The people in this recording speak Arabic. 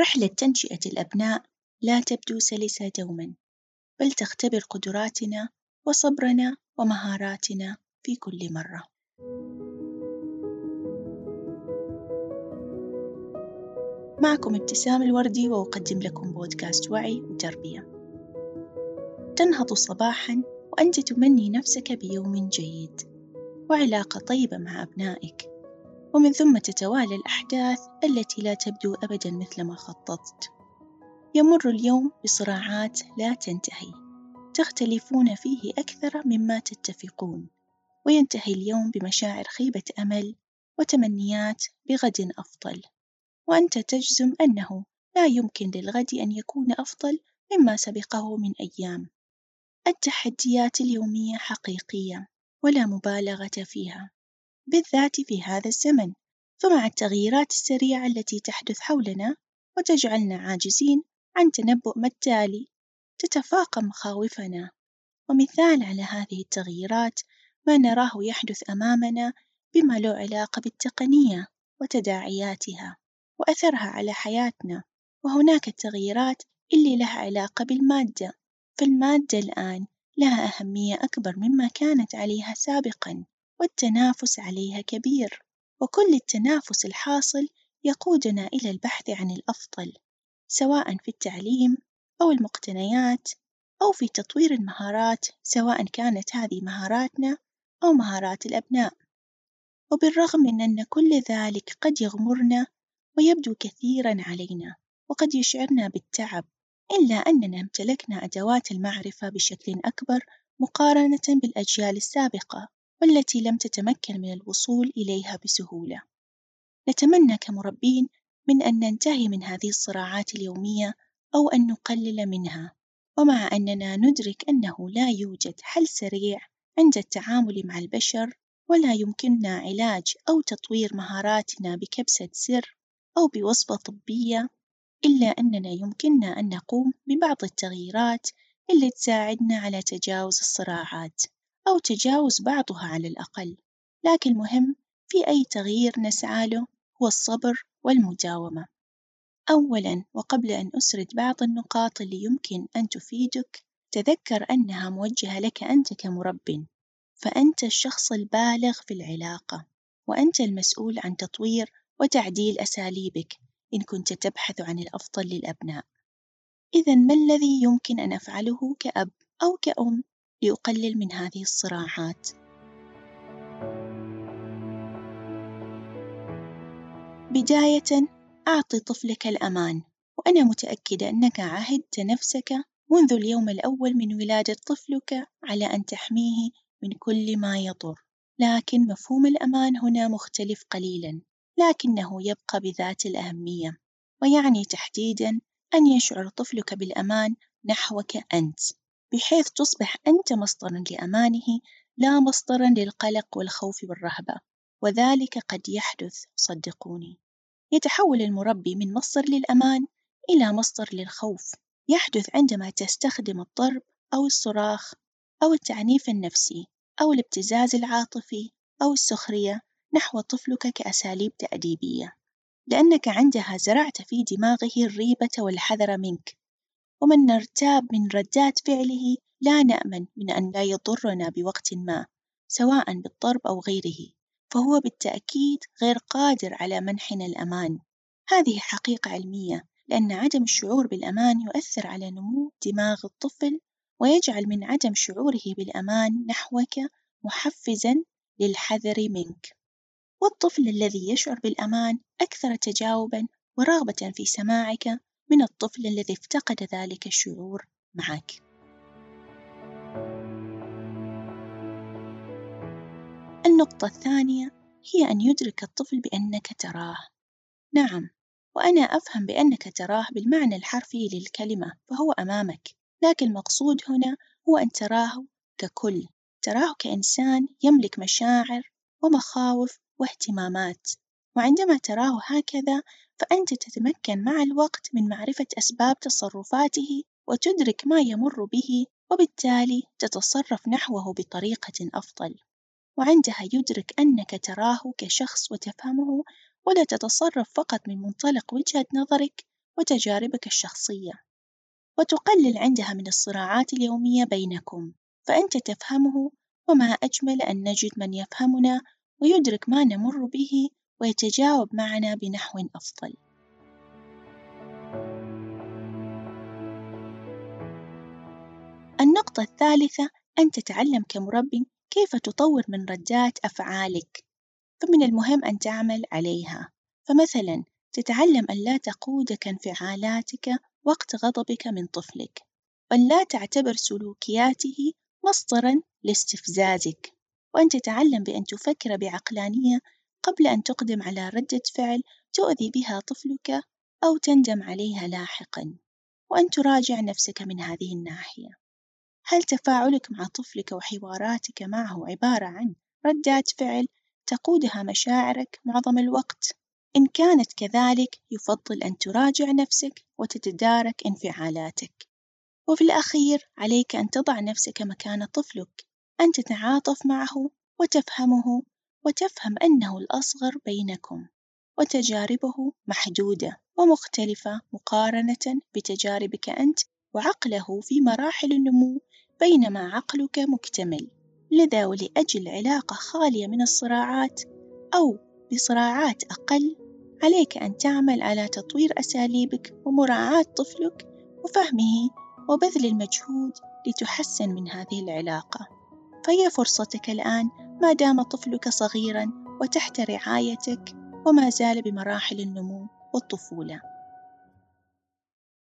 رحلة تنشئة الأبناء لا تبدو سلسة دومًا، بل تختبر قدراتنا وصبرنا ومهاراتنا في كل مرة. معكم ابتسام الوردي وأقدم لكم بودكاست وعي وتربية. تنهض صباحًا وأنت تمني نفسك بيوم جيد وعلاقة طيبة مع أبنائك، ومن ثم تتوالى الأحداث التي لا تبدو أبدًا مثل ما خططت. يمر اليوم بصراعات لا تنتهي، تختلفون فيه أكثر مما تتفقون، وينتهي اليوم بمشاعر خيبة أمل وتمنيات بغد أفضل، وأنت تجزم أنه لا يمكن للغد أن يكون أفضل مما سبقه من أيام. التحديات اليومية حقيقية ولا مبالغة فيها، بالذات في هذا الزمن، فمع التغييرات السريعة التي تحدث حولنا وتجعلنا عاجزين عن تنبؤ ما التالي، تتفاقم مخاوفنا، ومثال على هذه التغييرات ما نراه يحدث أمامنا بما له علاقة بالتقنية وتداعياتها وأثرها على حياتنا، وهناك التغييرات اللي لها علاقة بالمادة، فالمادة الآن لها أهمية أكبر مما كانت عليها سابقًا، والتنافس عليها كبير، وكل التنافس الحاصل يقودنا إلى البحث عن الأفضل، سواء في التعليم أو المقتنيات أو في تطوير المهارات سواء كانت هذه مهاراتنا أو مهارات الأبناء، وبالرغم من أن كل ذلك قد يغمرنا ويبدو كثيرًا علينا وقد يشعرنا بالتعب، إلا أننا امتلكنا أدوات المعرفة بشكل أكبر مقارنة بالأجيال السابقة. والتي لم تتمكن من الوصول إليها بسهولة. نتمنى كمربين من أن ننتهي من هذه الصراعات اليومية أو أن نقلل منها، ومع أننا ندرك أنه لا يوجد حل سريع عند التعامل مع البشر ولا يمكننا علاج أو تطوير مهاراتنا بكبسة زر أو بوصفة طبية، إلا أننا يمكننا أن نقوم ببعض التغييرات اللي تساعدنا على تجاوز الصراعات أو تجاوز بعضها على الأقل، لكن المهم في أي تغيير نسعى له هو الصبر والمداومة. أولًا وقبل أن أسرد بعض النقاط اللي يمكن أن تفيدك، تذكر أنها موجهة لك أنت كمربٍ، فأنت الشخص البالغ في العلاقة، وأنت المسؤول عن تطوير وتعديل أساليبك إن كنت تبحث عن الأفضل للأبناء. إذًا ما الذي يمكن أن أفعله كأب أو كأم لأقلل من هذه الصراعات؟ بداية أعط طفلك الأمان، وأنا متأكدة أنك عاهدت نفسك منذ اليوم الأول من ولادة طفلك على أن تحميه من كل ما يضر، لكن مفهوم الأمان هنا مختلف قليلًا، لكنه يبقى بذات الأهمية، ويعني تحديدًا أن يشعر طفلك بالأمان نحوك أنت، بحيث تصبح أنت مصدرًا لأمانه لا مصدرًا للقلق والخوف والرهبة، وذلك قد يحدث صدقوني. يتحول المربي من مصدر للأمان إلى مصدر للخوف، يحدث عندما تستخدم الضرب أو الصراخ أو التعنيف النفسي أو الابتزاز العاطفي أو السخرية نحو طفلك كأساليب تأديبية، لأنك عندها زرعت في دماغه الريبة والحذر منك، ومن نرتاب من ردات فعله لا نأمن من أن لا يضرنا بوقت ما، سواء بالضرب أو غيره، فهو بالتأكيد غير قادر على منحنا الأمان. هذه حقيقة علمية، لأن عدم الشعور بالأمان يؤثر على نمو دماغ الطفل ويجعل من عدم شعوره بالأمان نحوك محفزًا للحذر منك. والطفل الذي يشعر بالأمان أكثر تجاوبًا ورغبة في سماعك من الطفل الذي افتقد ذلك الشعور معك. النقطة الثانية هي أن يدرك الطفل بأنك تراه. نعم، وأنا أفهم بأنك تراه بالمعنى الحرفي للكلمة فهو أمامك، لكن المقصود هنا هو أن تراه ككل، تراه كإنسان يملك مشاعر ومخاوف واهتمامات، وعندما تراه هكذا فأنت تتمكن مع الوقت من معرفة أسباب تصرفاته وتدرك ما يمر به وبالتالي تتصرف نحوه بطريقة أفضل، وعندها يدرك أنك تراه كشخص وتفهمه ولا تتصرف فقط من منطلق وجهة نظرك وتجاربك الشخصية. وتقلل عندها من الصراعات اليومية بينكم فأنت تفهمه وما أجمل أن نجد من يفهمنا ويدرك ما نمر به ويتجاوب معنا بنحو أفضل. النقطة الثالثة أن تتعلم كمرب كيف تطور من ردات أفعالك. فمن المهم أن تعمل عليها. فمثلاً تتعلم أن لا تقودك انفعالاتك وقت غضبك من طفلك. وأن لا تعتبر سلوكياته مصدرًا لاستفزازك. وأن تتعلم بأن تفكر بعقلانية قبل أن تقدم على ردة فعل تؤذي بها طفلك أو تندم عليها لاحقًا وأن تراجع نفسك من هذه الناحية. هل تفاعلك مع طفلك وحواراتك معه عبارة عن ردات فعل تقودها مشاعرك معظم الوقت؟ إن كانت كذلك يفضل أن تراجع نفسك وتتدارك انفعالاتك، وفي الأخير عليك أن تضع نفسك مكان طفلك، أن تتعاطف معه وتفهمه وتفهم أنه الأصغر بينكم، وتجاربه محدودة ومختلفة مقارنة بتجاربك أنت وعقله في مراحل النمو بينما عقلك مكتمل، لذا ولأجل علاقة خالية من الصراعات أو بصراعات أقل عليك أن تعمل على تطوير أساليبك ومراعاة طفلك وفهمه وبذل المجهود لتحسن من هذه العلاقة. فهي فرصتك الآن ما دام طفلك صغيرًا وتحت رعايتك وما زال بمراحل النمو والطفولة.